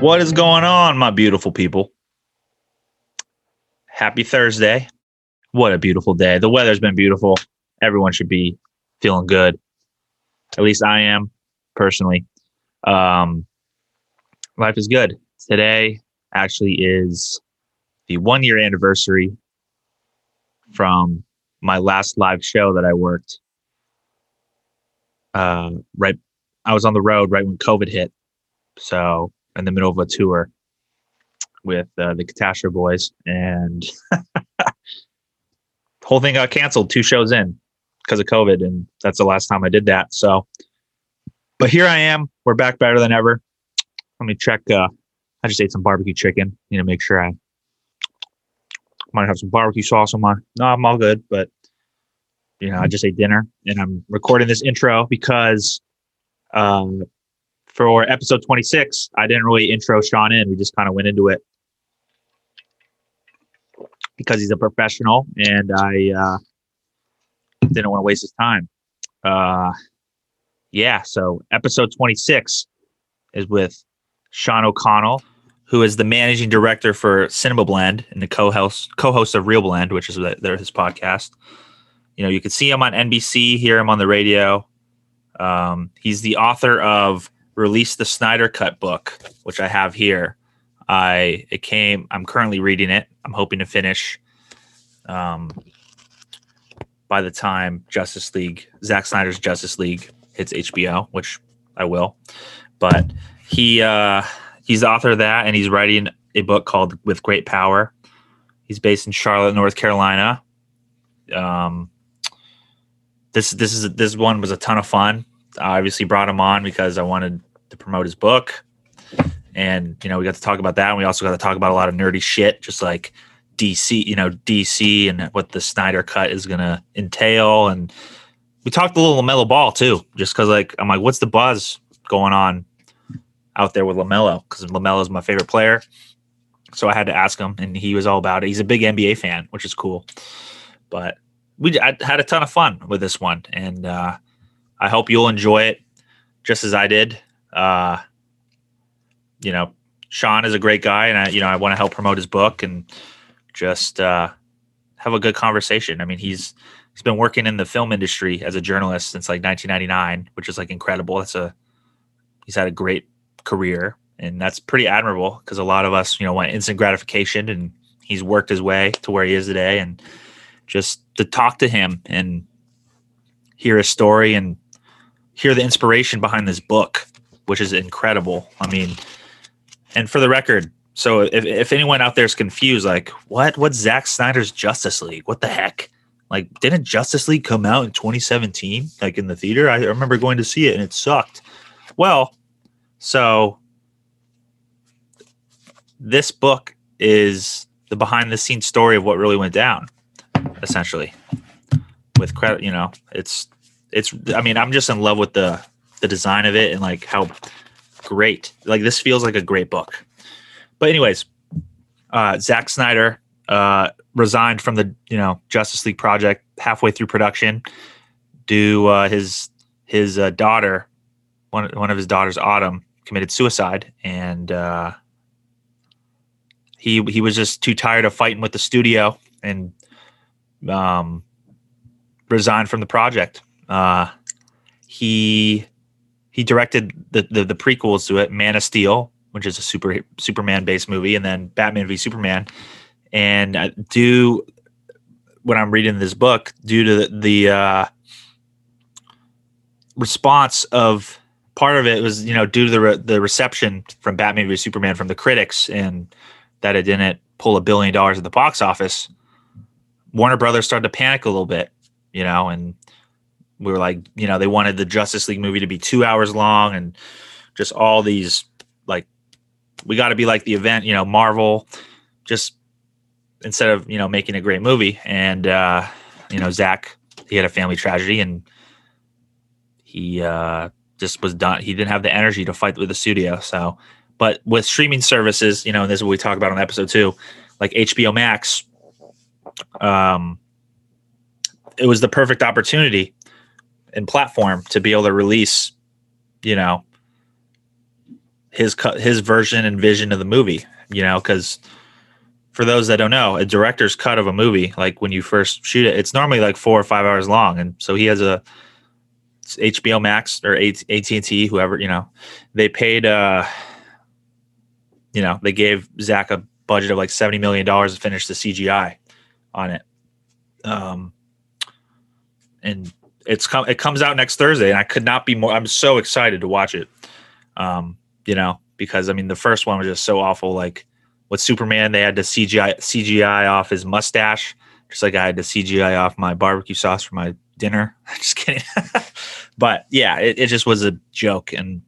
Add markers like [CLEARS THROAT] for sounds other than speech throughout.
What is going on, my beautiful people? Happy Thursday. What a beautiful day. The weather's been beautiful. Everyone should be feeling good. At least I am personally. Um, life is good. Today actually is the one year anniversary from my last live show that I worked. Uh, right, I was on the road right when COVID hit. So in the middle of a tour with uh, the Catastrophe Boys, and the [LAUGHS] whole thing got canceled two shows in because of COVID, and that's the last time I did that. So, but here I am. We're back better than ever. Let me check. Uh, I just ate some barbecue chicken. You know, make sure I might have some barbecue sauce on my. No, I'm all good, but you know, I just ate dinner, and I'm recording this intro because um, for episode 26, I didn't really intro Sean in. We just kind of went into it because he's a professional and I uh, didn't want to waste his time. Uh, yeah, so episode 26 is with Sean O'Connell, who is the managing director for Cinema Blend and the co-host co-host of Reel Blend, which is their his podcast. You know, you can see him on NBC, hear him on the radio. Um, he's the author of Release the Snyder Cut book, which I have here. I it came. I'm currently reading it. I'm hoping to finish um, by the time Justice League, Zack Snyder's Justice League hits HBO, which I will. But he uh, he's the author of that, and he's writing a book called With Great Power. He's based in Charlotte, North Carolina. Um, this this is this one was a ton of fun. I obviously brought him on because I wanted to promote his book, and you know we got to talk about that. And we also got to talk about a lot of nerdy shit, just like DC, you know DC and what the Snyder cut is gonna entail, and we talked a little LaMelo Ball too, just because like I'm like, what's the buzz going on out there with LaMelo? Because Lamelo is my favorite player, so I had to ask him, and he was all about it. He's a big NBA fan, which is cool, but we I had a ton of fun with this one, and uh, I hope you'll enjoy it just as I did. Uh, you know, Sean is a great guy, and I, you know, I want to help promote his book and just uh, have a good conversation. I mean, he's he's been working in the film industry as a journalist since like 1999, which is like incredible. That's a he's had a great career, and that's pretty admirable because a lot of us, you know, want instant gratification, and he's worked his way to where he is today, and just to talk to him and hear his story and hear the inspiration behind this book, which is incredible. I mean, and for the record, so if, if anyone out there is confused, like, what? What's Zack Snyder's Justice League? What the heck? Like, didn't Justice League come out in 2017, like in the theater? I remember going to see it and it sucked. Well, so this book is the behind the scenes story of what really went down, essentially. With credit, you know, it's it's i mean i'm just in love with the the design of it and like how great like this feels like a great book. But anyways uh Zack Snyder uh resigned from the you know Justice League project halfway through production due uh his his uh, daughter one one of his daughters Autumn committed suicide and uh he he was just too tired of fighting with the studio and um resigned from the project. Uh, he he directed the, the, the prequels to it, Man of Steel, which is a super Superman based movie, and then Batman v Superman. And uh, due when I'm reading this book, due to the, the uh, response of part of it was you know due to the re- the reception from Batman v Superman from the critics and that it didn't pull a billion dollars at the box office. Warner Brothers started to panic a little bit, you know, and we were like, you know, they wanted the Justice League movie to be two hours long and just all these like we got to be like the event, you know, Marvel, just instead of you know making a great movie. And uh, you know, Zack he had a family tragedy and he uh, just was done. He didn't have the energy to fight with the studio. So, but with streaming services, you know, and this is what we talk about on episode two, like HBO Max. Um, it was the perfect opportunity and platform to be able to release, you know, his cut his version and vision of the movie. You know, because for those that don't know, a director's cut of a movie, like when you first shoot it, it's normally like four or five hours long, and so he has a HBO Max or AT and T, whoever you know, they paid. uh You know, they gave Zack a budget of like seventy million dollars to finish the CGI on it. Um, and it's come it comes out next Thursday, and I could not be more. I'm so excited to watch it. Um, you know, because I mean, the first one was just so awful. Like with Superman, they had to CGI CGI off his mustache, just like I had to CGI off my barbecue sauce for my dinner. [LAUGHS] just kidding. [LAUGHS] but yeah, it, it just was a joke, and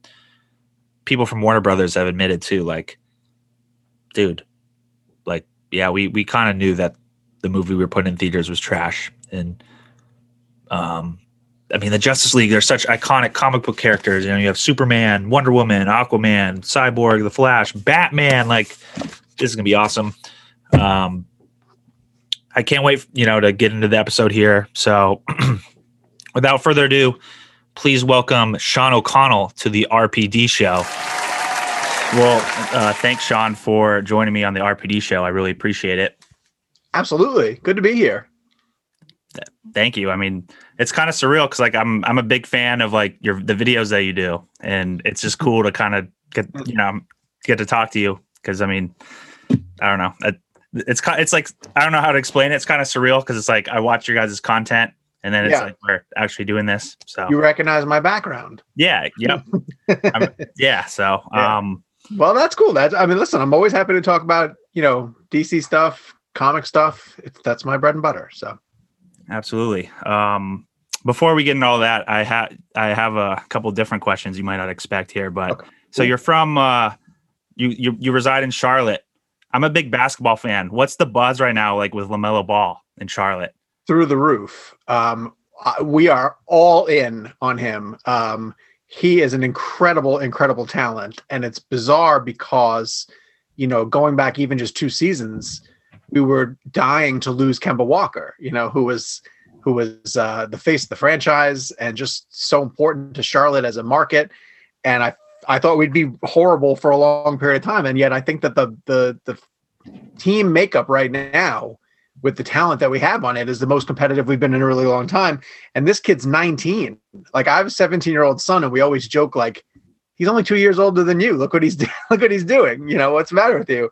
people from Warner Brothers have admitted too. Like, dude, like, yeah, we we kind of knew that the movie we were putting in theaters was trash, and um, I mean, the Justice League, they're such iconic comic book characters. You know, you have Superman, Wonder Woman, Aquaman, Cyborg, The Flash, Batman. Like, this is going to be awesome. Um, I can't wait, you know, to get into the episode here. So, [CLEARS THROAT] without further ado, please welcome Sean O'Connell to the RPD show. Well, uh, thanks, Sean, for joining me on the RPD show. I really appreciate it. Absolutely. Good to be here. Thank you. I mean, it's kind of surreal because like I'm I'm a big fan of like your the videos that you do, and it's just cool to kind of get you know get to talk to you because I mean I don't know it, it's it's like I don't know how to explain it. It's kind of surreal because it's like I watch your guys' content and then it's yeah. like we're actually doing this. So you recognize my background? Yeah. Yep. [LAUGHS] yeah. So yeah. um. Well, that's cool. That's I mean, listen, I'm always happy to talk about you know DC stuff, comic stuff. It's that's my bread and butter. So absolutely. Um, before we get into all that, I have I have a couple different questions you might not expect here. But okay. so you're from uh, you you you reside in Charlotte. I'm a big basketball fan. What's the buzz right now like with LaMelo Ball in Charlotte? Through the roof. Um, we are all in on him. Um, he is an incredible, incredible talent, and it's bizarre because you know going back even just two seasons we were dying to lose Kemba Walker, you know, who was who was uh, the face of the franchise and just so important to Charlotte as a market. And I I thought we'd be horrible for a long period of time, and yet I think that the the the team makeup right now with the talent that we have on it is the most competitive we've been in a really long time. And this kid's 19. Like I have a 17 year old son, and we always joke like he's only two years older than you. Look what he's [LAUGHS] look what he's doing. You know what's the matter with you?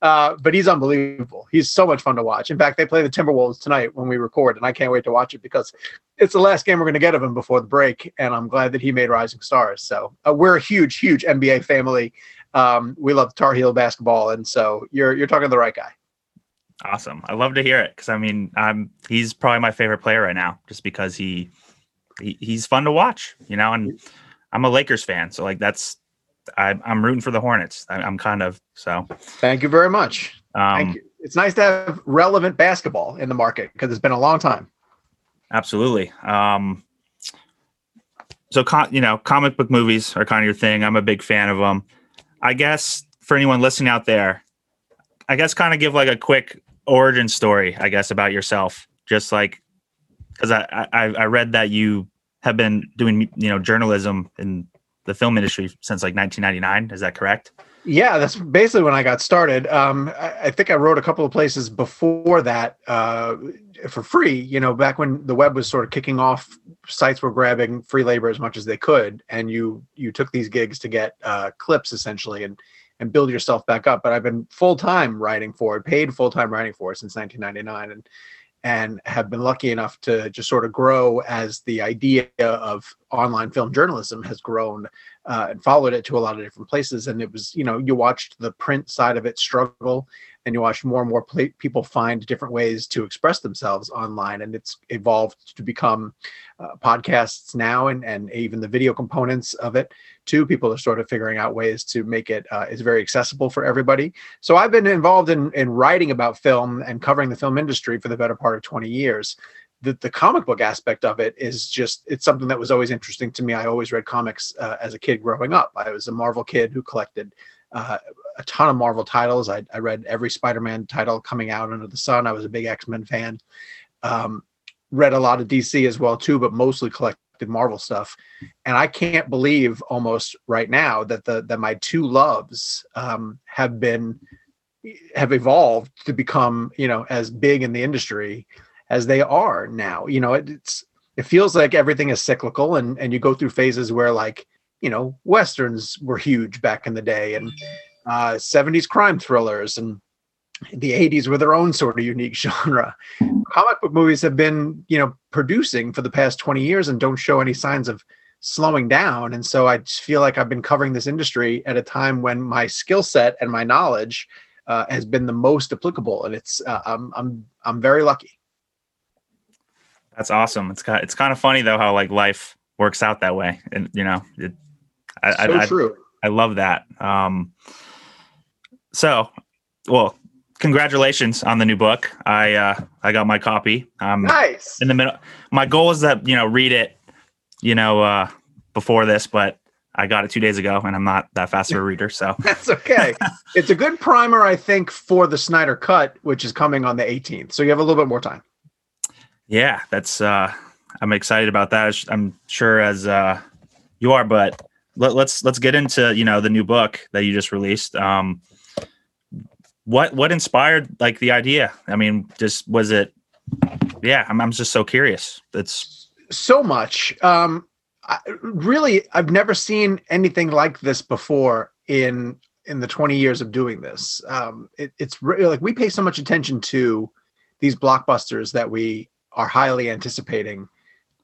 Uh, but he's unbelievable. He's so much fun to watch. In fact, they play the Timberwolves tonight when we record, and I can't wait to watch it because it's the last game we're going to get of him before the break. And I'm glad that he made Rising Stars. So uh, we're a huge, huge NBA family. Um, we love Tar Heel basketball, and so you're you're talking to the right guy. Awesome. I love to hear it because I mean, I'm he's probably my favorite player right now, just because he, he he's fun to watch, you know, and I'm a Lakers fan, so like that's I, am rooting for the Hornets. I, am kind of so. Thank you very much. Um, you. It's nice to have relevant basketball in the market because it's been a long time. Absolutely. Um, so, you know, comic book movies are kind of your thing. I'm a big fan of them. I guess for anyone listening out there, I guess kind of give like a quick origin story, I guess, about yourself. Just like because I, I I read that you have been doing you know journalism in the film industry since like 1999. Is that correct? Yeah, that's basically when I got started. Um, I, I, think I wrote a couple of places before that uh, for free. You know, back when the web was sort of kicking off, sites were grabbing free labor as much as they could, and you you took these gigs to get uh, clips essentially and and build yourself back up. But I've been full time writing for it, paid full time writing for it since 1999, and and have been lucky enough to just sort of grow as the idea of online film journalism has grown uh, and followed it to a lot of different places. And it was, you know, you watched the print side of it struggle and you watch more and more pl- people find different ways to express themselves online and it's evolved to become uh, podcasts now and, and even the video components of it too. People are sort of figuring out ways to make it uh, is very accessible for everybody. So i've been involved in, in writing about film and covering the film industry for the better part of 20 years. The, the comic book aspect of it is just it's something that was always interesting to me. I always read comics uh, as a kid growing up. I was a marvel kid who collected uh, a ton of Marvel titles. I, I, read every Spider-Man title coming out under the sun. I was a big X-Men fan. Um, read a lot of DC as well too, but mostly collected Marvel stuff, and I can't believe almost right now that the that my two loves um, have been have evolved to become you know as big in the industry as they are now. You know, it, it's it feels like everything is cyclical, and and you go through phases where like you know westerns were huge back in the day, and uh, 70s crime thrillers, and the 80s were their own sort of unique [LAUGHS] genre. Comic book movies have been you know producing for the past 20 years and don't show any signs of slowing down. And so I just feel like I've been covering this industry at a time when my skill set and my knowledge uh, has been the most applicable, and it's uh, I'm I'm I'm very lucky. That's awesome. It's kind it's kind of funny though how like life works out that way, and you know, it, I, so I, true. I, I love that. Um, so, well, congratulations on the new book. I uh, I got my copy. Um, nice. In the middle, my goal is that you know read it, you know, uh, before this, but I got it two days ago, and I'm not that fast of a reader, so [LAUGHS] that's okay. [LAUGHS] it's a good primer, I think, for the Snyder Cut, which is coming on the 18th. So you have a little bit more time. Yeah, that's. uh I'm excited about that. I'm sure as uh you are, but let, let's let's get into you know the new book that you just released. Um, what what inspired like the idea? I mean, just was it? Yeah, I'm I'm just so curious. It's so much. Um, I, really, I've never seen anything like this before in in the 20 years of doing this. Um, it, it's like we pay so much attention to these blockbusters that we are highly anticipating.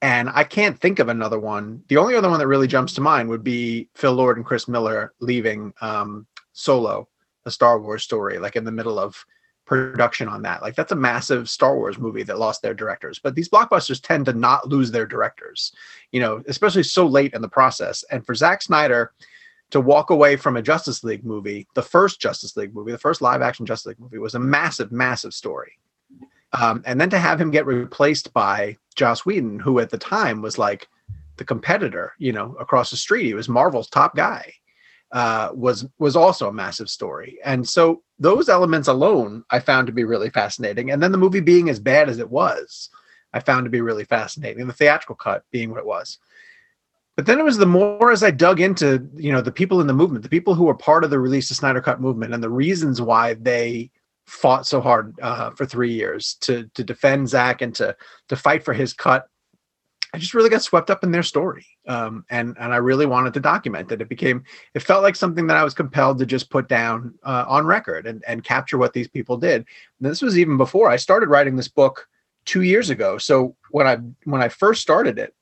And I can't think of another one. The only other one that really jumps to mind would be Phil Lord and Chris Miller leaving um, Solo, a Star Wars story, like in the middle of production on that. Like that's a massive Star Wars movie that lost their directors. But these blockbusters tend to not lose their directors, you know, especially so late in the process. And for Zack Snyder to walk away from a Justice League movie, the first Justice League movie, the first live action Justice League movie was a massive, massive story. Um, and then to have him get replaced by Joss Whedon, who at the time was like the competitor, you know, across the street, he was Marvel's top guy uh, was was also a massive story. And so those elements alone I found to be really fascinating. And then the movie being as bad as it was, I found to be really fascinating. The theatrical cut being what it was. But then it was the more as I dug into, you know, the people in the movement, the people who were part of the release of Snyder Cut movement and the reasons why they fought so hard uh, for three years to to defend Zack and to to fight for his cut I just really got swept up in their story, um, and and I really wanted to document it. It became it felt like something that I was compelled to just put down uh, on record and and capture what these people did. And this was even before I started writing this book two years ago. So when I when I first started it,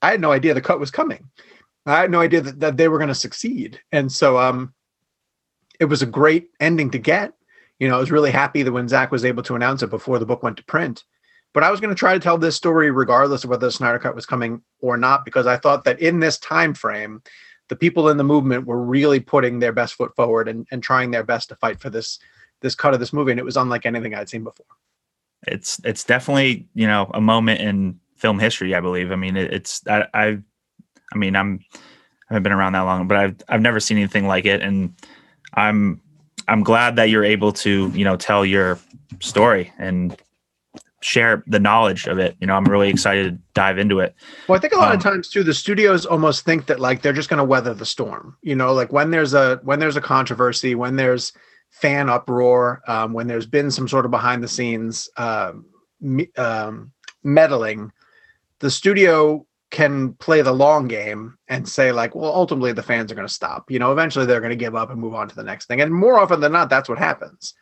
I had no idea the cut was coming. I had no idea that, that they were going to succeed, and so um, it was a great ending to get. You know, I was really happy that when Zack was able to announce it before the book went to print but I was going to try to tell this story regardless of whether the Snyder Cut was coming or not, because I thought that in this time frame, the people in the movement were really putting their best foot forward and, and trying their best to fight for this this cut of this movie, and it was unlike anything I'd seen before. It's it's definitely you know a moment in film history, I believe. I mean, it, it's I, I I mean I'm I haven't been around that long, but I've I've never seen anything like it, and I'm I'm glad that you're able to you know tell your story and share the knowledge of it. You know, I'm really excited to dive into it. Well, I think a lot um, of times too, the studios almost think that like they're just going to weather the storm. You know, like when there's a when there's a controversy, when there's fan uproar, um, when there's been some sort of behind the scenes um, um, meddling, the studio can play the long game and say like, well, ultimately the fans are going to stop. You know, eventually they're going to give up and move on to the next thing. And more often than not, that's what happens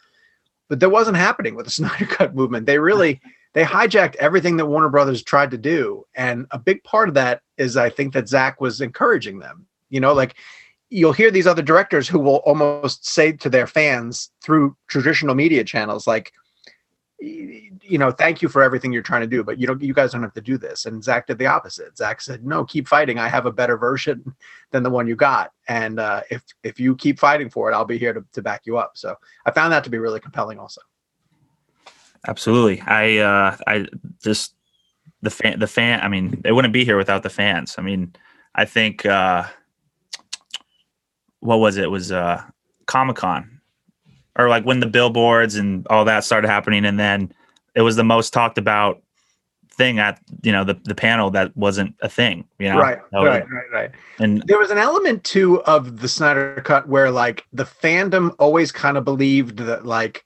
but that wasn't happening with the [LAUGHS] Snyder Cut movement. They really they hijacked everything that Warner Brothers tried to do, and a big part of that is I think that Zack was encouraging them. You know, like you'll hear these other directors who will almost say to their fans through traditional media channels, like, you know, thank you for everything you're trying to do, but you don't, you guys don't have to do this. And Zack did the opposite. Zack said, no, keep fighting. I have a better version [LAUGHS] than the one you got. And uh, if, if you keep fighting for it, I'll be here to, to back you up. So I found that to be really compelling also. Absolutely. I, uh, I just, the fan, the fan, I mean, they wouldn't be here without the fans. I mean, I think, uh, what was it? it was, uh, Comic Con or like when the billboards and all that started happening and then it was the most talked about thing at you know the the panel that wasn't a thing. You know, right, So- right, right, right. And There was an element too of the Snyder Cut where like the fandom always kind of believed that like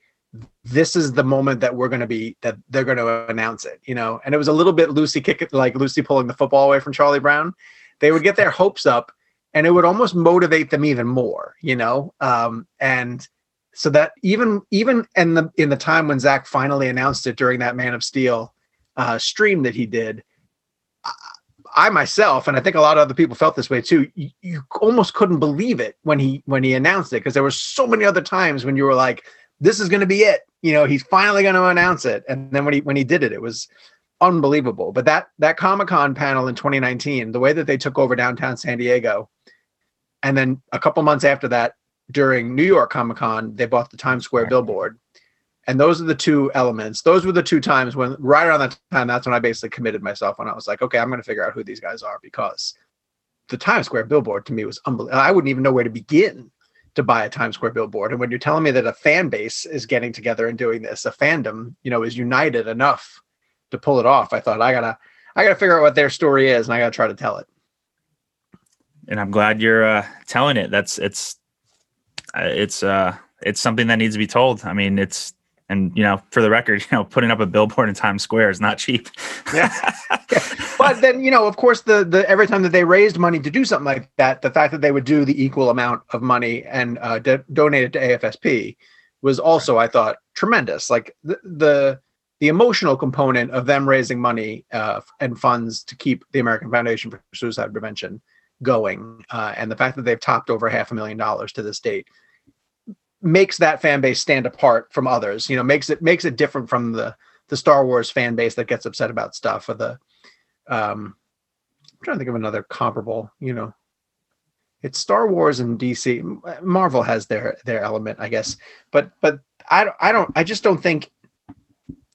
this is the moment that we're going to be that they're going to announce it, you know. And it was a little bit Lucy kick like Lucy pulling the football away from Charlie Brown. They would get their hopes up, and it would almost motivate them even more, you know. Um, and so that even even in the in the time when Zack finally announced it during that Man of Steel uh, stream that he did, I myself, and I think a lot of other people felt this way too. You, you almost couldn't believe it when he when he announced it because there were so many other times when you were like, "This is going to be it." You know, he's finally going to announce it, and then when he when he did it, it was unbelievable. But that that Comic Con panel in 2019, the way that they took over downtown San Diego, and then a couple months after that, during New York Comic Con, they bought the Times Square billboard. And those are the two elements. Those were the two times when, right around that time, that's when I basically committed myself. When I was like, okay, I'm going to figure out who these guys are because the Times Square billboard to me was unbelievable. I wouldn't even know where to begin to buy a Times Square billboard. And when you're telling me that a fan base is getting together and doing this, a fandom, you know, is united enough to pull it off, I thought I gotta, I gotta figure out what their story is, and I gotta try to tell it. and I'm glad you're uh, telling it. That's it's it's uh it's something that needs to be told. I mean, it's and you know, for the record, [LAUGHS] you know, putting up a billboard in Times Square is not cheap. Yeah. [LAUGHS] but then you know of course the the every time that they raised money to do something like that the fact that they would do the equal amount of money and uh, do- donate it to afsp was also i thought tremendous like the the, the emotional component of them raising money uh, and funds to keep the american foundation for suicide prevention going uh, and the fact that they've topped over half a million dollars to this date makes that fan base stand apart from others you know makes it makes it different from the the Star Wars fan base that gets upset about stuff or the um I'm trying to think of another comparable, you know. It's Star Wars and DC. Marvel has their their element, I guess. But but I I don't I just don't think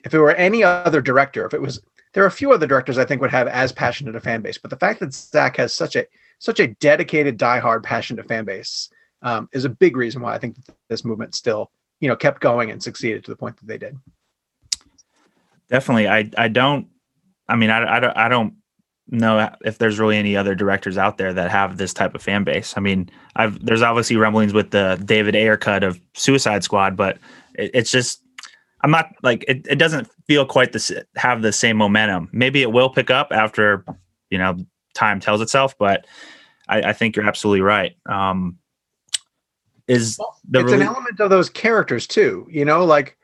if it were any other director, if it was there are a few other directors I think would have as passionate a fan base, but the fact that Zack has such a such a dedicated, diehard, passionate fan base um, is a big reason why I think this movement still, you know, kept going and succeeded to the point that they did. Definitely, I I don't. I mean, I I don't I don't know if there's really any other directors out there that have this type of fan base. I mean, I've there's obviously rumblings with the David Ayer cut of Suicide Squad, but it, it's just I'm not like it. It doesn't feel quite this have the same momentum. Maybe it will pick up after you know time tells itself, but I, I think you're absolutely right. Um, is the it's an element of those characters too you know like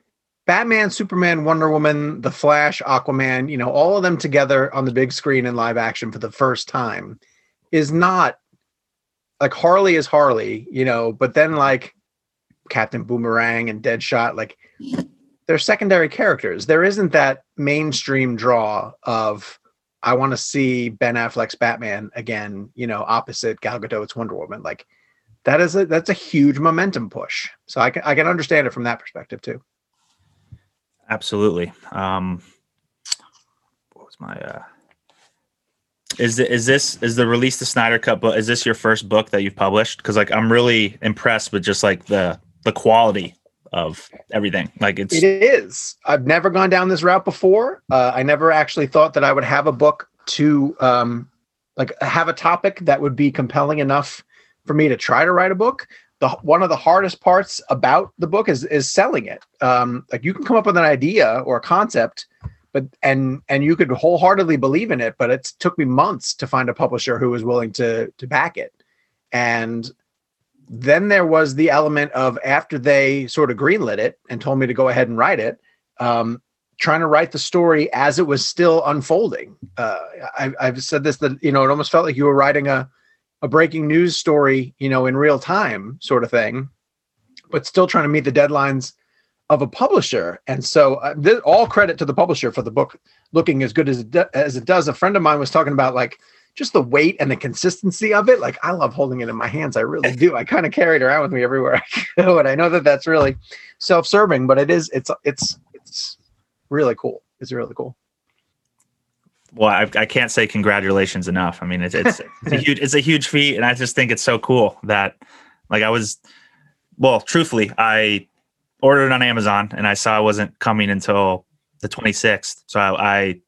batman superman wonder woman the flash aquaman you know all of them together on the big screen in live action for the first time is not like harley is harley you know but then like captain boomerang and deadshot like they're secondary characters there isn't that mainstream draw of i want to see ben affleck's batman again you know opposite gal gadot's wonder woman like that is a that's a huge momentum push. So I can I can understand it from that perspective too. Absolutely. Um, what was my? Uh, is the, is this is the release the Snyder Cut book? Is this your first book that you've published? Because like I'm really impressed with just like the the quality of everything. Like it's It is. I've never gone down this route before. Uh, I never actually thought that I would have a book to um, like have a topic that would be compelling enough for me to try to write a book. The one of the hardest parts about the book is is selling it. Um, like you can come up with an idea or a concept, but and and you could wholeheartedly believe in it, but it took me months to find a publisher who was willing to to back it. And then there was the element of after they sort of greenlit it and told me to go ahead and write it, um, trying to write the story as it was still unfolding. Uh, I, I've said this that you know it almost felt like you were writing a a breaking news story, you know, in real time, sort of thing, but still trying to meet the deadlines of a publisher. And so, uh, all credit to the publisher for the book looking as good as it, do- as it does. A friend of mine was talking about like just the weight and the consistency of it. Like I love holding it in my hands. I really do. I kind of carry it around with me everywhere I [LAUGHS] go, and I know that that's really self-serving, but it is. It's it's it's really cool. It's really cool. well, I, I can't say congratulations enough. I mean, it's it's, [LAUGHS] it's a huge it's a huge feat, and I just think it's so cool that like I was, well, truthfully, I ordered it on Amazon and I saw it wasn't coming until the 26th. So I, I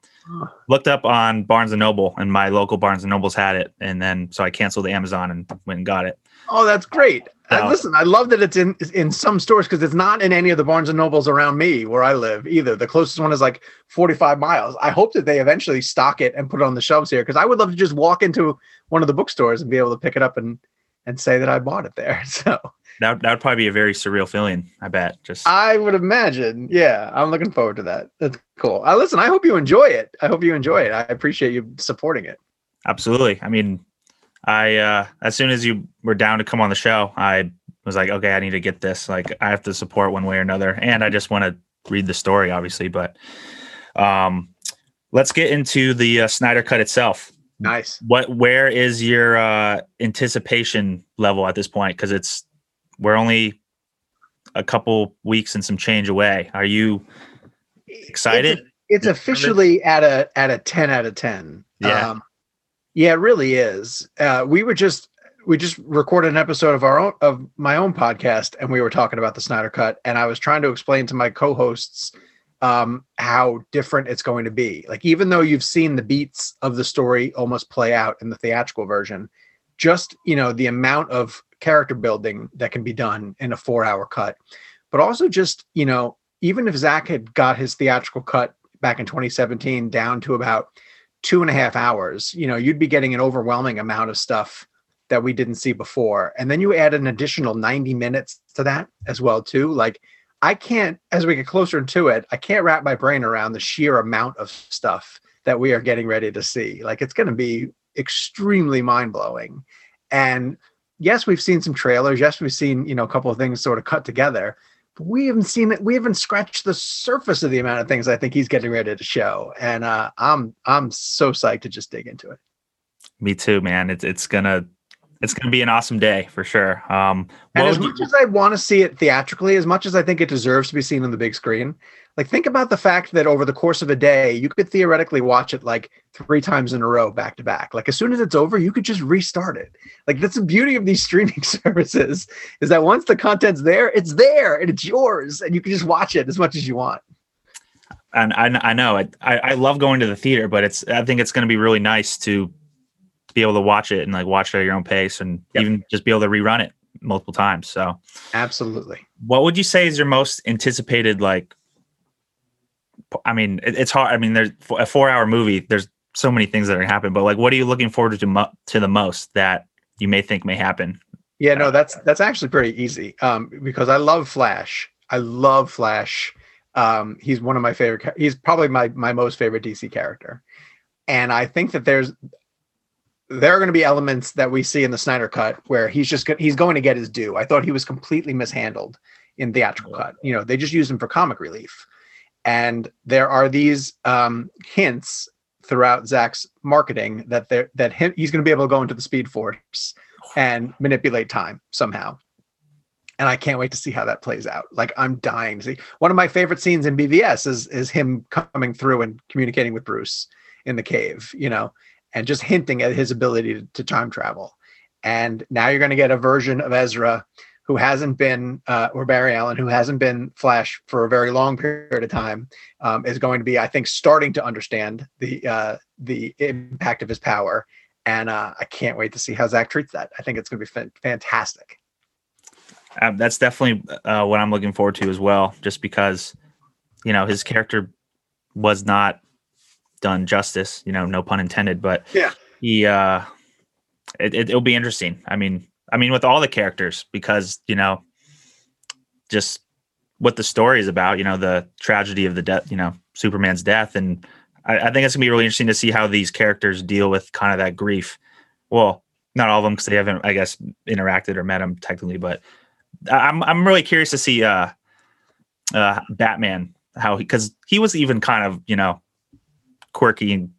looked up on Barnes and Noble, and my local Barnes and Nobles had it, and then so I canceled the Amazon and went and got it. Oh, that's great. Uh, So- listen, I love that it's in in some stores because it's not in any of the Barnes and Nobles around me where I live either. The closest one is like 45 miles. I hope that they eventually stock it and put it on the shelves here because I would love to just walk into one of the bookstores and be able to pick it up and and say that I bought it there. [LAUGHS] So That that would probably be a very surreal feeling. I bet. Just I would imagine. Yeah, I'm looking forward to that. That's cool. Uh, listen, I hope you enjoy it. I hope you enjoy it. I appreciate you supporting it. absolutely. I mean, I uh as soon as you were down to come on the show, I was like, okay, I need to get this. Like, I have to support one way or another, and I just want to read the story, obviously. But um, let's get into the uh, Snyder Cut itself. Nice. what where is your uh anticipation level at this point because it's we're only a couple weeks and some change away are you excited It's, it's officially at a at a 10 out of 10. Yeah. Um, yeah, it really is. Uh, we were just we just recorded an episode of our own of my own podcast and we were talking about the Snyder cut and I was trying to explain to my co-hosts um how different it's going to be. Like even though you've seen the beats of the story almost play out in the theatrical version, just, you know, the amount of character building that can be done in a 4-hour cut. But also just, you know, even if Zack had got his theatrical cut back in 2017 down to about two and a half hours, you know, you'd be getting an overwhelming amount of stuff that we didn't see before. And then you add an additional 90 minutes to that as well, too. Like I can't, as we get closer to it, I can't wrap my brain around the sheer amount of stuff that we are getting ready to see. Like it's going to be extremely mind blowing. And yes, we've seen some trailers. Yes, we've seen, you know, a couple of things sort of cut together but we haven't seen it. We haven't scratched the surface of the amount of things I think he's getting ready to show, and uh, I'm I'm so psyched to just dig into it. me too man it's it's gonna it's gonna be an awesome day for sure um And as much you- as I want to see it theatrically, as much as I think it deserves to be seen on the big screen, like think about the fact that over the course of a day, you could theoretically watch it like three times in a row, back to back. Like as soon as it's over, you could just restart it. Like that's the beauty of these [LAUGHS] streaming services is that once the content's there, it's there and it's yours, and you can just watch it as much as you want. and I, I know I, I love going to the theater, but it's I think it's going to be really nice to be able to watch it and like watch it at your own pace and Yep. even just be able to rerun it multiple times. So, Absolutely. what would you say is your most anticipated like? I mean, it, it's hard. I mean, there's a four-hour movie. There's so many things that are happen, but like, what are you looking forward to mo- to the most that you may think may happen? Yeah, no, that's that's actually pretty easy. Um, because I love Flash. I love Flash. Um, he's one of my favorite. He's probably my my most favorite DC character, and I think that there's there are going to be elements that we see in the Snyder cut where he's just go- he's going to get his due. I thought he was completely mishandled in theatrical cut. You know, they just used him for comic relief, and there are these um, hints throughout Zack's marketing that there that him, he's going to be able to go into the Speed Force and manipulate time somehow. And I can't wait to see how that plays out. Like I'm dying to see. One of my favorite scenes in BVS is is him coming through and communicating with Bruce in the cave, you know, and just hinting at his ability to, to time travel. And now you're going to get a version of Ezra who hasn't been, uh, or Barry Allen, who hasn't been Flash for a very long period of time, um, is going to be, I think, starting to understand the uh, the impact of his power and uh, I can't wait to see how Zack treats that. I think it's going to be fan- fantastic. Um, that's definitely uh, what I'm looking forward to as well, just because, you know, his character was not done justice, you know, no pun intended, but Yeah. he, uh, it, it, it'll be interesting. I mean, I mean, with all the characters, because, you know, just what the story is about, you know, the tragedy of the death, you know, Superman's death. And I, I think it's gonna be really interesting to see how these characters deal with kind of that grief. Well, not all of them because they haven't, I guess, interacted or met him technically, but I'm I'm really curious to see uh uh Batman how he because he was even kind of you know quirky and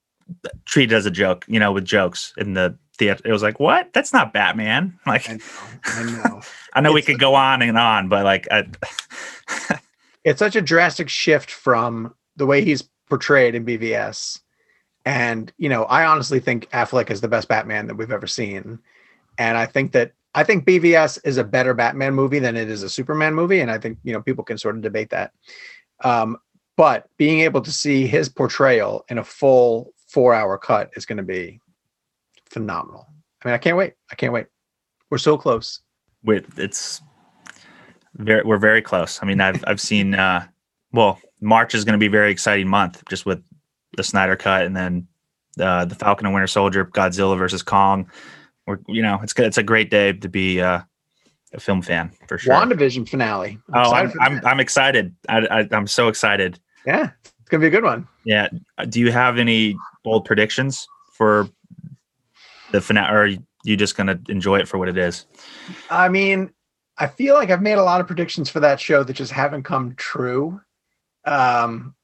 treated as a joke you know with jokes in the theater it was like what that's not Batman [LAUGHS] like I know. I know. [LAUGHS] I know we could go on and on but like I, [LAUGHS] it's such a drastic shift from the way he's portrayed in BVS. And, you know, I honestly think Affleck is the best Batman that we've ever seen. And I think that I think BVS is a better Batman movie than it is a Superman movie. And I think, you know, people can sort of debate that. Um, but being able to see his portrayal in a full four hour cut is going to be phenomenal. I mean, I can't wait. I can't wait. We're so close. With it's very we're very close. I mean, I've I've seen uh well, March is going to be a very exciting month just with the Snyder cut and then uh, the Falcon and Winter Soldier, Godzilla versus Kong. Or you know, it's good. it's a great day to be uh, a film fan for sure. WandaVision finale. I'm oh, I'm I'm, I'm, excited. I, I, I'm so excited. Yeah, it's gonna be a good one. Yeah. Do you have any bold predictions for the finale, or are you just gonna enjoy it for what it is? I mean, I feel like I've made a lot of predictions for that show that just haven't come true. Um,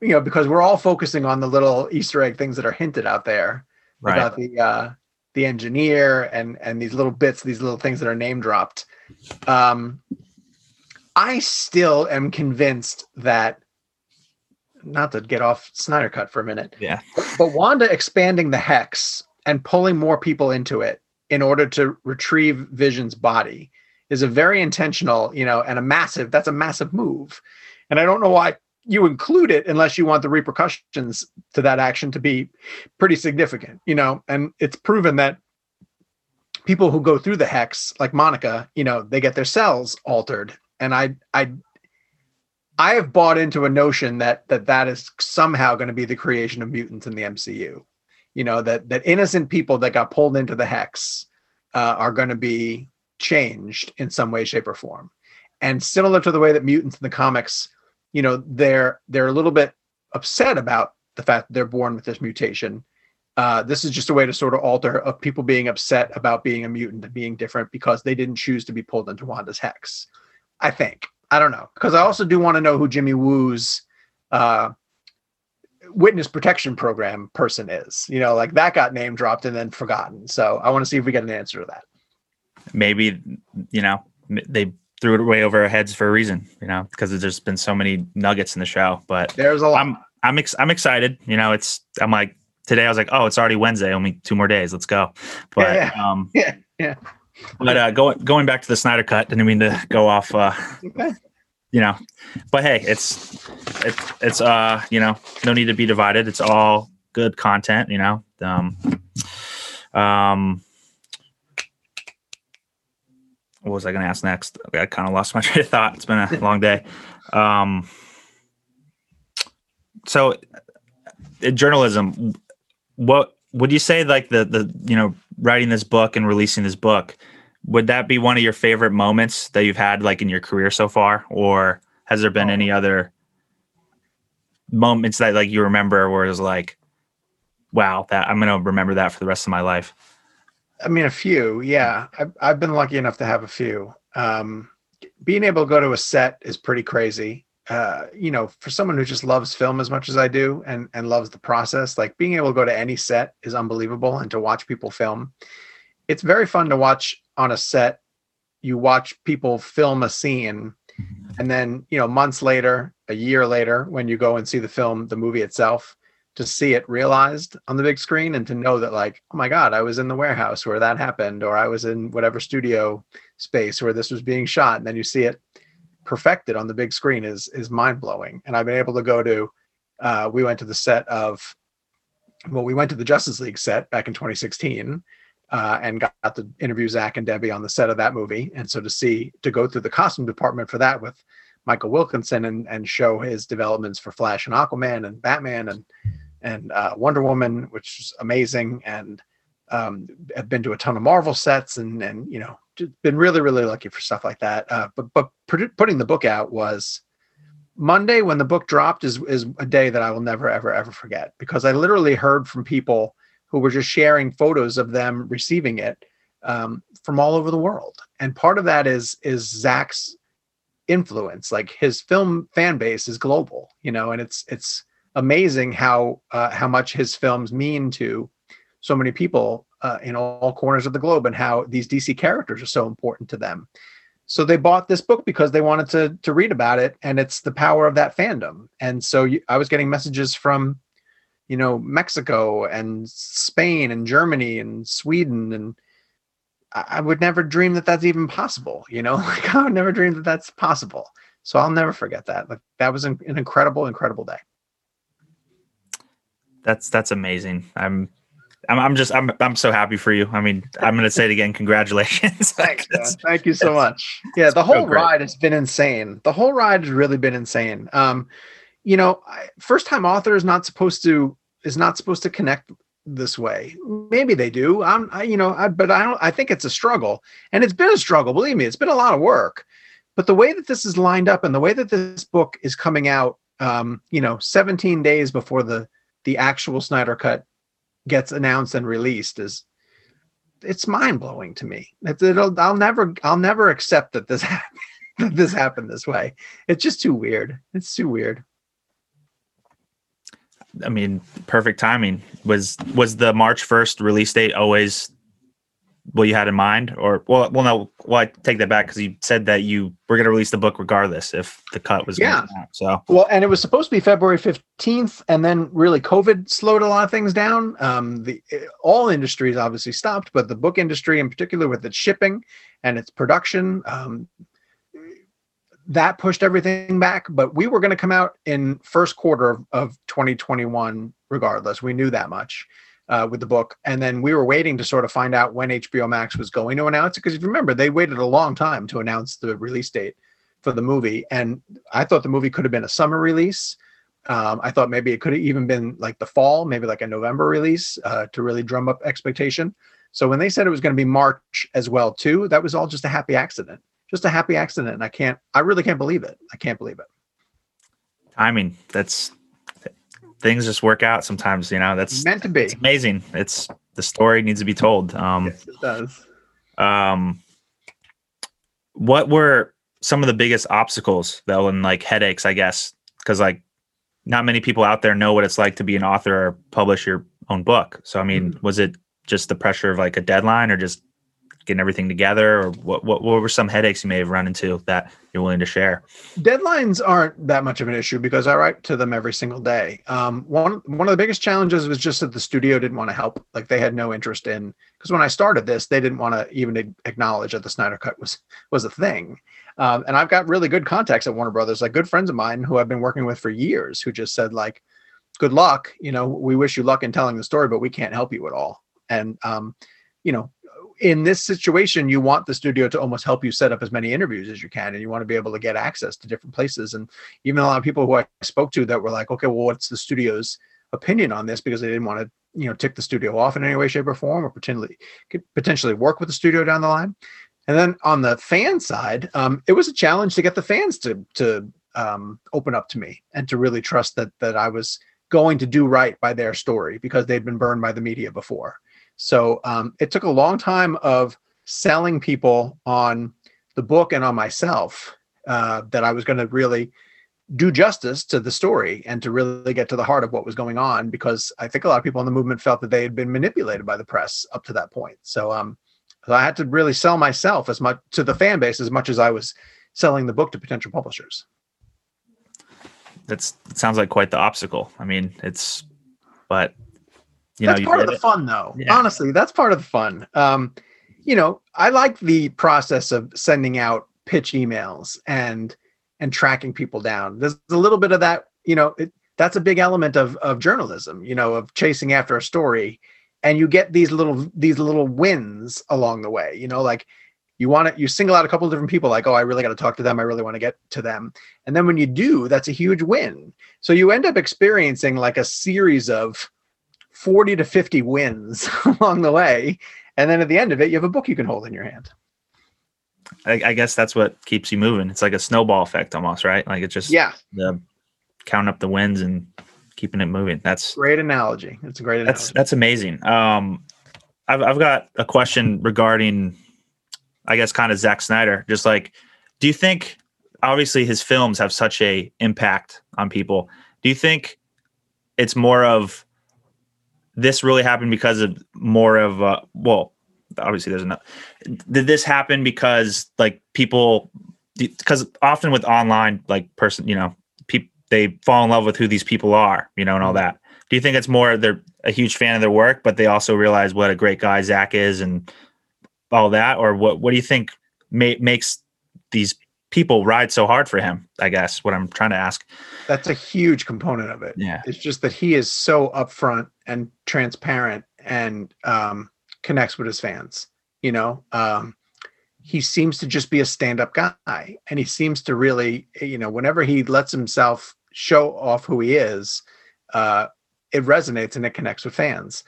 you know, because we're all focusing on the little Easter egg things that are hinted out there right. about the uh, the engineer and and these little bits, these little things that are name dropped. Um, I still am convinced that not to get off Snyder Cut for a minute. Yeah. But Wanda expanding the hex and pulling more people into it in order to retrieve Vision's body is a very intentional, you know, and a massive, that's a massive move. And I don't know why you include it unless you want the repercussions to that action to be pretty significant, you know, and it's proven that people who go through the hex, like Monica, you know, they get their cells altered. And I, I, I have bought into a notion that that that is somehow going to be the creation of mutants in the MCU. You know that that innocent people that got pulled into the hex uh, are going to be changed in some way, shape, or form. And similar to the way that mutants in the comics, you know, they're they're a little bit upset about the fact that they're born with this mutation. Uh, this is just a way to sort of alter of people being upset about being a mutant and being different because they didn't choose to be pulled into Wanda's hex. I think. I don't know because I also do want to know who Jimmy Woo's uh, witness protection program person is. You know, like that got name dropped and then forgotten. So I want to see if we get an answer to that. Maybe you know they threw it way over our heads for a reason. You know, because there's been so many nuggets in the show. But there's a lot. I'm I'm ex- I'm excited. You know, it's I'm like today I was like, oh, it's already Wednesday. Only two more days. Let's go. [LAUGHS] But yeah, yeah. um, [LAUGHS] yeah, yeah. But uh, going going back to the Snyder cut, didn't mean to go off. Uh, okay. You know, but hey, it's it's it's uh you know no need to be divided. It's all good content. You know, um, um, what was I going to ask next? I kind of lost my [LAUGHS] train of thought. It's been a long day. Um, so, journalism, what would you say? Like the the you know writing this book and releasing this book would that be one of your favorite moments that you've had like in your career so far? Or has there been any other moments that like you remember where it was like wow that i'm gonna remember that for the rest of my life i mean a few yeah. I've, I've been lucky enough to have a few. Um, being able to go to a set is pretty crazy. Uh, you know for someone who just loves film as much as i do and and loves the process like being able to go to any set is unbelievable and to watch people film. It's very fun to watch on a set you watch people film a scene and then you know months later a year later when you go and see the film the movie itself to see it realized on the big screen and to know that like oh my god i was in the warehouse where that happened or i was in whatever studio space where this was being shot and then you see it perfected on the big screen is is mind-blowing. And i've been able to go to uh, we went to the set of well we went to the justice league set back in 2016 uh, and got, to interview Zack and Debbie on the set of that movie. And so to see to go through the costume department for that with Michael Wilkinson and and show his developments for Flash and Aquaman and Batman and and uh, Wonder Woman, which is amazing. And um, have been to a ton of Marvel sets and and you know been really really lucky for stuff like that. Uh, but but putting the book out was Monday when the book dropped is is a day that I will never ever ever forget because I literally heard from people who were just sharing photos of them receiving it um, from all over the world. And part of that is is Zack's influence. Like his film fan base is global, you know, and it's it's amazing how uh, how much his films mean to so many people uh, in all corners of the globe, and how these DC characters are so important to them. So they bought this book because they wanted to to read about it, and it's the power of that fandom. And so you, I was getting messages from you know Mexico and Spain and Germany and Sweden and I would never dream that that's even possible. You know, [LAUGHS] like I would never dream that that's possible. So I'll never forget that. Like that was an, an incredible, incredible day. That's that's amazing. I'm I'm, I'm just I'm I'm so happy for you. I mean, I'm going to say it again. Congratulations. [LAUGHS] Thanks, Thank you so much. Yeah, the whole ride has been insane. The whole ride has really been insane. Um, you know, first time author is not supposed to is not supposed to connect this way. Maybe they do. I'm, I, you know, I, but I don't. I think it's a struggle, and it's been a struggle. Believe me, it's been a lot of work. But the way that this is lined up, and the way that this book is coming out, um, you know, 17 days before the the actual Snyder cut gets announced and released, is it's mind blowing to me. It'll, I'll never, I'll never accept that this happened, [LAUGHS] that this happened this way. It's just too weird. It's too weird. I mean, perfect timing. Was was the March first release date always what you had in mind, or well, well, no, well, I take that back because you said that you were going to release the book regardless if the cut was yeah. Out, so well, and it was supposed to be February fifteenth, and then really COVID slowed a lot of things down. Um, the all industries obviously stopped, but the book industry in particular, with its shipping and its production, um, that pushed everything back but we were going to come out in first quarter of, of 2021 regardless. We knew that much uh, with the book. And then we were waiting to sort of find out when hbo max was going to announce it because if you remember they waited a long time to announce the release date for the movie. And i thought the movie could have been a summer release. Um, i thought maybe it could have even been like the fall maybe like a november release uh, to really drum up expectation. So when they said it was going to be march as well too that was all just a happy accident just a happy accident. And I can't, I really can't believe it. I can't believe it. Timing. That's things just work out sometimes, you know, that's meant to be. It's amazing. It's the story needs to be told. Um, yes, it does. Um, what were some of the biggest obstacles though, and like headaches, I guess, because like not many people out there know what it's like to be an author or publish your own book. So, I mean, mm-hmm. was it just the pressure of like a deadline or just getting everything together or what, what what were some headaches you may have run into that you're willing to share? Deadlines aren't that much of an issue because i write to them every single day. Um, one one of the biggest challenges was just that the studio didn't want to help. Like they had no interest in because when i started this they didn't want to even acknowledge that the snyder cut was was a thing. Um, and i've got really good contacts at warner brothers like good friends of mine who i've been working with for years who just said like good luck. You know we wish you luck in telling the story but we can't help you at all. And um, you know in this situation, you want the studio to almost help you set up as many interviews as you can, and you want to be able to get access to different places. And even a lot of people who I spoke to that were like, okay, well, what's the studio's opinion on this? Because they didn't want to, you know, tick the studio off in any way, shape, or form, or potentially could potentially work with the studio down the line. And then on the fan side, um, it was a challenge to get the fans to to um, open up to me and to really trust that that I was going to do right by their story because they'd been burned by the media before. So um, it took a long time of selling people on the book and on myself uh, that I was going to really do justice to the story and to really get to the heart of what was going on because I think a lot of people in the movement felt that they had been manipulated by the press up to that point. So um, I had to really sell myself as much to the fan base as much as I was selling the book to potential publishers. That's it sounds like quite the obstacle. I mean, it's but you that's know, part of the it. fun, though. Yeah. Honestly, that's part of the fun. Um, you know, I like the process of sending out pitch emails and and tracking people down. There's a little bit of that. You know, it, that's a big element of of journalism. You know, of chasing after a story, and you get these little these little wins along the way. You know, like you want to you single out a couple of different people like oh i really got to talk to them i really want to get to them and then when you do that's a huge win so you end up experiencing like a series of 40 to 50 wins [LAUGHS] along the way. And then at the end of it, you have a book you can hold in your hand. I, I guess that's what keeps you moving. It's like a snowball effect almost, right? Like it's just yeah, the counting up the wins and keeping it moving. That's great analogy. It's a great analogy. That's that's amazing. Um, I've I've got a question regarding, I guess, kind of Zack Snyder. Just like, do you think obviously his films have such a impact on people? Do you think it's more of this really happened because of more of uh well obviously there's enough did this happen because like people because often with online like person you know people they fall in love with who these people are you know and all mm-hmm. that do you think it's more they're a huge fan of their work but they also realize what a great guy zack is and all that or what what do you think ma- makes these people ride so hard for him. I guess what I'm trying to ask. That's a huge component of it. Yeah. It's just that he is so upfront and transparent and um, connects with his fans. You know, um, he seems to just be a stand-up guy, and he seems to really, you know, whenever he lets himself show off who he is, uh, it resonates and it connects with fans.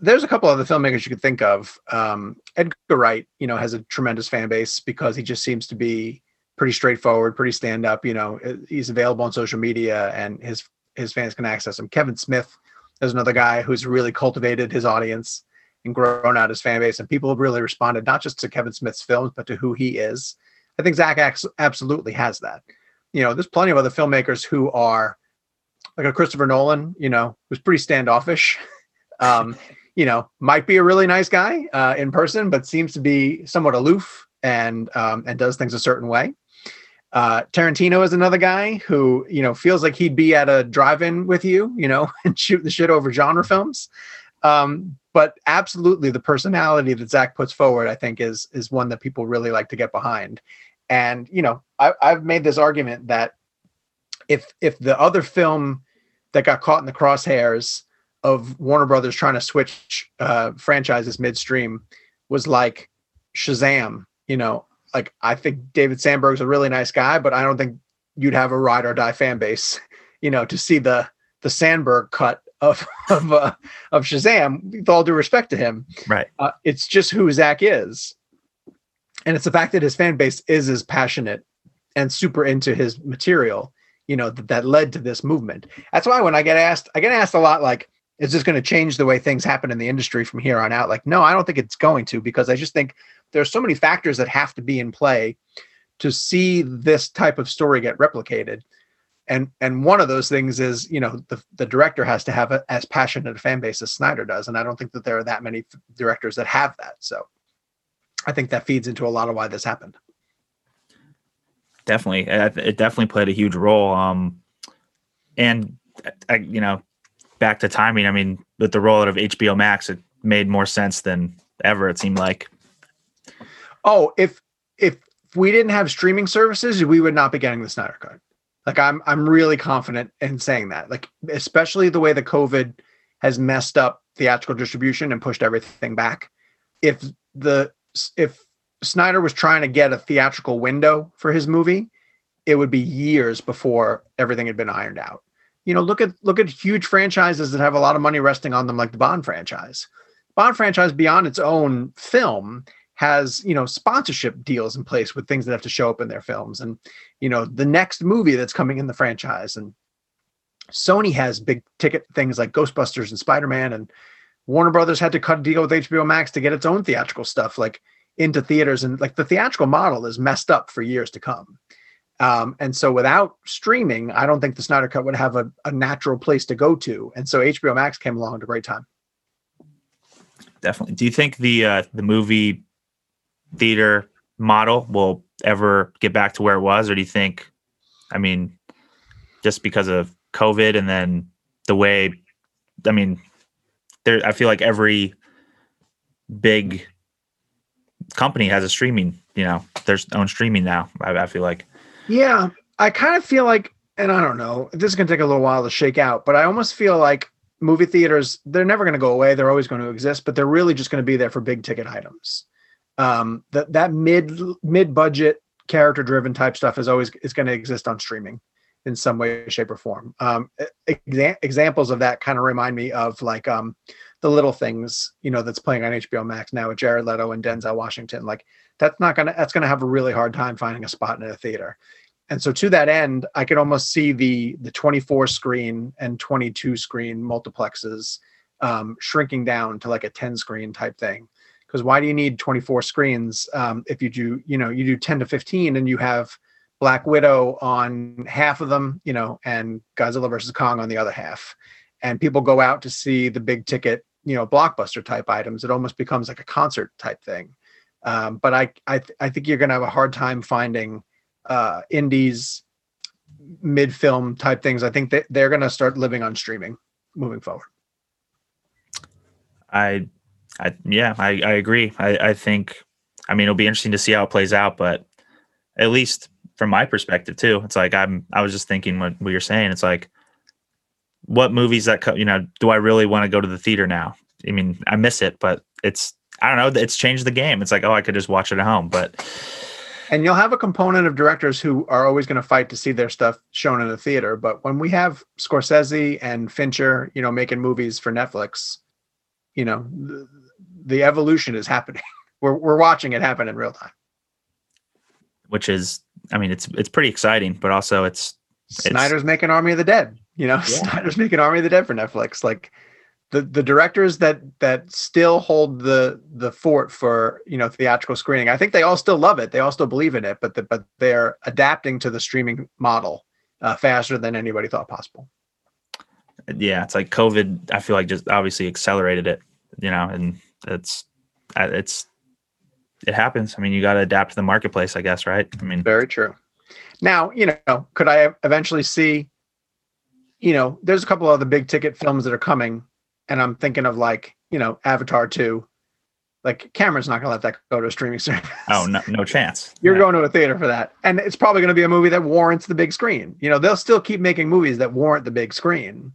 There's a couple other filmmakers you could think of. Um, Edgar Wright, you know, has a tremendous fan base because he just seems to be pretty straightforward, pretty stand up. You know, he's available on social media and his his fans can access him. Kevin Smith is another guy who's really cultivated his audience and grown out his fan base, and people have really responded not just to Kevin Smith's films but to who he is. I think Zack absolutely has that. You know, there's plenty of other filmmakers who are like a Christopher Nolan, you know, who's pretty standoffish. [LAUGHS] Um, you know, might be a really nice guy uh, in person, but seems to be somewhat aloof and um, and does things a certain way. Uh, Tarantino is another guy who you know feels like he'd be at a drive-in with you, you know, [LAUGHS] and shoot the shit over genre films. Um, but absolutely, the personality that Zack puts forward, I think, is is one that people really like to get behind. And you know, I, I've made this argument that if if the other film that got caught in the crosshairs of Warner Brothers trying to switch uh, franchises midstream was like Shazam, you know, like I think David Sandberg's a really nice guy, but I don't think you'd have a ride or die fan base, [LAUGHS] you know, to see the the Sandberg cut of [LAUGHS] of uh, of Shazam. With all due respect to him, right? Uh, it's just who Zack is, and it's the fact that his fan base is as passionate and super into his material, you know, that, that led to this movement. That's why when I get asked, I get asked a lot, like, is this going to change the way things happen in the industry from here on out? Like, no, I don't think it's going to because I just think there's so many factors that have to be in play to see this type of story get replicated. And and one of those things is you know the, the director has to have a, as passionate a fan base as snyder does. And i don't think that there are that many directors that have that. So i think that feeds into a lot of why this happened. Definitely. It definitely played a huge role. Um and I, you know back to timing i mean with the rollout of hbo max it made more sense than ever it seemed like Oh, if if we didn't have streaming services, we would not be getting the Snyder Cut. Like I'm I'm really confident in saying that. Like especially the way the COVID has messed up theatrical distribution and pushed everything back. If the if Snyder was trying to get a theatrical window for his movie, it would be years before everything had been ironed out. You know, look at look at huge franchises that have a lot of money resting on them, like the Bond franchise. Bond franchise beyond its own film has you know sponsorship deals in place with things that have to show up in their films. And you know the next movie that's coming in the franchise. And sony has big ticket things like ghostbusters and spider-man. And warner brothers had to cut a deal with hbo max to get its own theatrical stuff like into theaters. And like the theatrical model is messed up for years to come. Um, and so without streaming i don't think the snyder cut would have a, a natural place to go to. And so hbo max came along at a great time. Definitely. Do you think the uh, the movie theater model will ever get back to where it was, or do you think, I mean, just because of COVID and then the way, I mean, there, I feel like every big company has a streaming, you know, there's own streaming now. I, I feel like. Yeah, I kind of feel like, and I don't know, this is to take a little while to shake out, but I almost feel like movie theaters, they're never going to go away. They're always going to exist, but they're really just going to be there for big ticket items um, that that mid mid budget character driven type stuff is always is going to exist on streaming in some way shape or form. Um, exa- examples of that kind of remind me of like um, the little things you know that's playing on hbo max now with jared leto and denzel washington. Like that's not gonna that's gonna have a really hard time finding a spot in a theater. And so to that end i could almost see the the 24 screen and 22 screen multiplexes um, shrinking down to like a 10 screen type thing because why do you need 24 screens um, if you do you know you do 10 to 15 and you have black widow on half of them you know and godzilla versus kong on the other half. And people go out to see the big ticket you know blockbuster type items. It almost becomes like a concert type thing. Um, but i I, th- I think you're going to have a hard time finding uh, indies mid film type things. I think that they're going to start living on streaming moving forward. I I yeah, I, I agree. I, I think I mean it'll be interesting to see how it plays out, but at least from my perspective too. It's like I'm I was just thinking what, what you're saying. It's like what movies that co- you know do I really want to go to the theater now? I mean, I miss it, but it's I don't know. It's changed the game. It's like oh, I could just watch it at home, but and you'll have a component of directors who are always going to fight to see their stuff shown in the theater. But when we have Scorsese and Fincher, you know, making movies for Netflix, you know, the, evolution is happening. [LAUGHS] We're we're watching it happen in real time. Which is, I mean, it's it's pretty exciting, but also it's Snyder's it's, making Army of the Dead. You know, [LAUGHS] yeah. Snyder's making Army of the Dead for Netflix. Like the the directors that that still hold the the fort for you know theatrical screening. I think they all still love it. They all still believe in it, but the, but they're adapting to the streaming model uh, faster than anybody thought possible. Yeah, it's like COVID. I feel like just obviously accelerated it. You know, and it's uh, it's it happens. I mean, you got to adapt to the marketplace, I guess, right? I mean, very true. Now, you know, could I eventually see, you know, there's a couple of the big ticket films that are coming, and I'm thinking of like, you know, Avatar 2. Like Cameron's not gonna let that go to a streaming [LAUGHS] service. Oh no, no chance. You're going to a theater for that. And it's probably gonna be a movie that warrants the big screen. You know, they'll still keep making movies that warrant the big screen.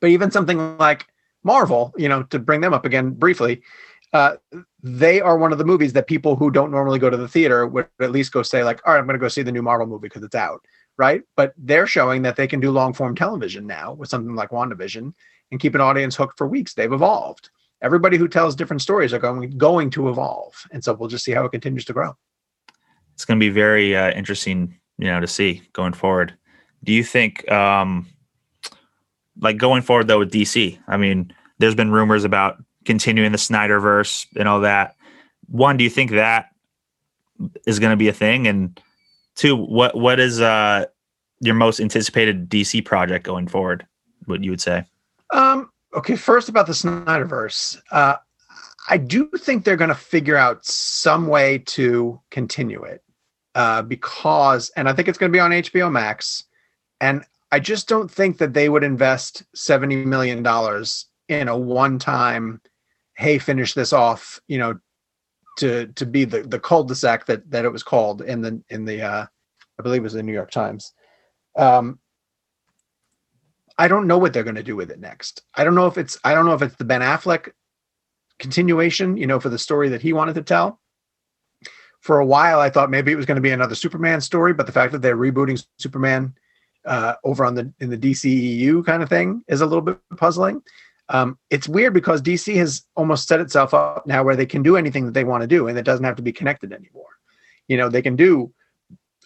But even something like Marvel, you know, to bring them up again briefly, uh, they are one of the movies that people who don't normally go to the theater would at least go say like all right i'm going to go see the new marvel movie because it's out right? But they're showing that they can do long form television now with something like wandavision and keep an audience hooked for weeks. They've evolved. Everybody who tells different stories are going going to evolve. And so we'll just see how it continues to grow. It's going to be very uh, interesting you know to see going forward. Do you think um like going forward though with dc i mean there's been rumors about continuing the Snyderverse and all that. One, do you think that is going to be a thing? And two, what what is uh, your most anticipated DC project going forward? What you would say? Um, okay, first about the Snyderverse. Uh, I do think they're going to figure out some way to continue it uh, because, and I think it's going to be on HBO Max. And I just don't think that they would invest $70 million in a one time hey, finish this off, you know, to to be the the cul-de-sac that that it was called in the in the uh, I believe it was the New York Times. Um, I don't know what they're going to do with it next. I don't know if it's I don't know if it's the Ben Affleck continuation, you know, for the story that he wanted to tell. For a while, I thought maybe it was going to be another Superman story, but the fact that they're rebooting Superman uh, over on the in the DCEU kind of thing is a little bit puzzling. Um, it's weird because DC has almost set itself up now where they can do anything that they want to do and it doesn't have to be connected anymore. You know, they can do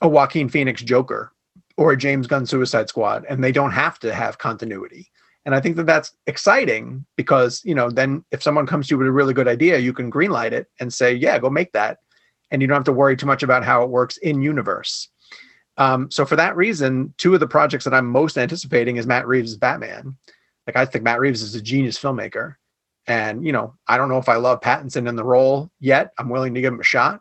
a Joaquin Phoenix Joker or a James Gunn Suicide Squad and they don't have to have continuity. And I think that that's exciting because, you know, then if someone comes to you with a really good idea, you can greenlight it and say, yeah, go make that. And you don't have to worry too much about how it works in universe. Um, so for that reason, two of the projects that I'm most anticipating is Matt Reeves' Batman like I think Matt Reeves is a genius filmmaker. And, you know, I don't know if I love Pattinson in the role yet. I'm willing to give him a shot,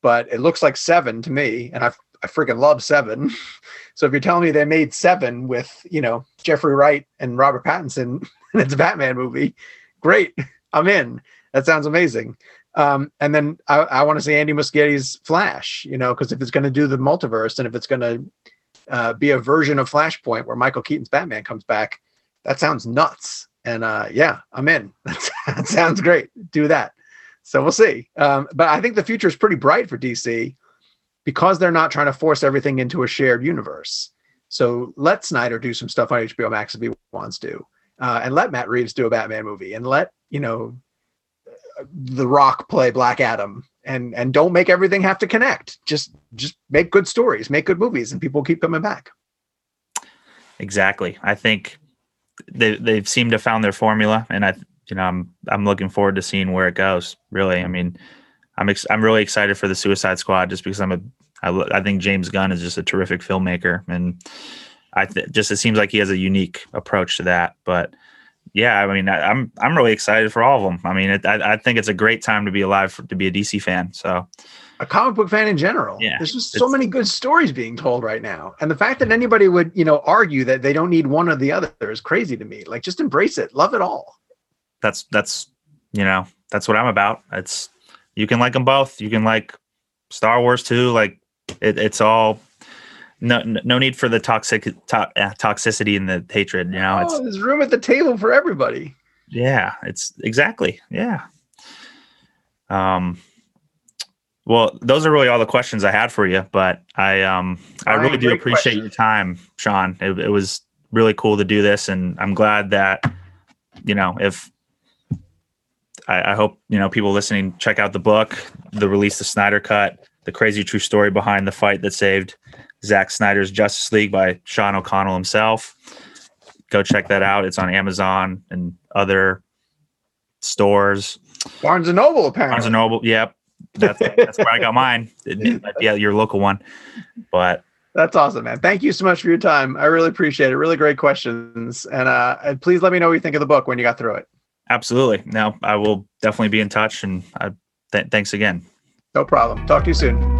but it looks like seven to me. And I, I freaking love seven. [LAUGHS] so if you're telling me they made seven with, you know, Jeffrey Wright and Robert Pattinson [LAUGHS] and it's a Batman movie, great. I'm in. That sounds amazing. Um, and then I, I want to see Andy Muschietti's Flash, you know, because if it's going to do the multiverse and if it's going to uh, be a version of Flashpoint where Michael Keaton's Batman comes back, that sounds nuts. And uh, yeah, I'm in. [LAUGHS] that sounds great. Do that. So we'll see. Um, but I think the future is pretty bright for DC because they're not trying to force everything into a shared universe. So let Snyder do some stuff on HBO Max if he wants to, uh, and let Matt Reeves do a Batman movie, and let you know The Rock play Black Adam, and and don't make everything have to connect. Just just make good stories, make good movies, and people keep coming back. Exactly. I think they they've seemed to found their formula, and I you know I'm I'm looking forward to seeing where it goes. Really, I mean, I'm ex- I'm really excited for the Suicide Squad just because I'm a I, I think James Gunn is just a terrific filmmaker, and I th- just it seems like he has a unique approach to that. But yeah, I mean, I, am I'm, I'm really excited for all of them. I mean, it, I I think it's a great time to be alive for, to be a DC fan. So a comic book fan in general. Yeah, there's just so many good stories being told right now, and the fact that anybody would you know argue that they don't need one or the other is crazy to me. Like, just embrace it, love it all. That's that's you know that's what I'm about. It's you can like them both. You can like Star Wars too. Like It, it's all no no need for the toxic to, uh, toxicity and the hatred. You know, oh, there's room at the table for everybody. Yeah, it's exactly yeah. Um, well, those are really all the questions I had for you, but I um I really do appreciate question. your time, Sean. It, it was really cool to do this, and I'm glad that you know if I, I, hope you know people listening check out the book, the release, the Snyder Cut, the crazy true story behind the fight that saved Zack Snyder's Justice League by Sean O'Connell himself. Go check that out. It's on Amazon and other stores. Barnes and Noble, apparently. Barnes and Noble. Yep, that's that's where I got mine. [LAUGHS] Yeah, your local one, but. That's awesome, man. Thank you so much for your time. I really appreciate it. Really great questions. And uh, please let me know what you think of the book when you got through it. Absolutely. Now I will definitely be in touch and I, th- thanks again. No problem. Talk to you soon.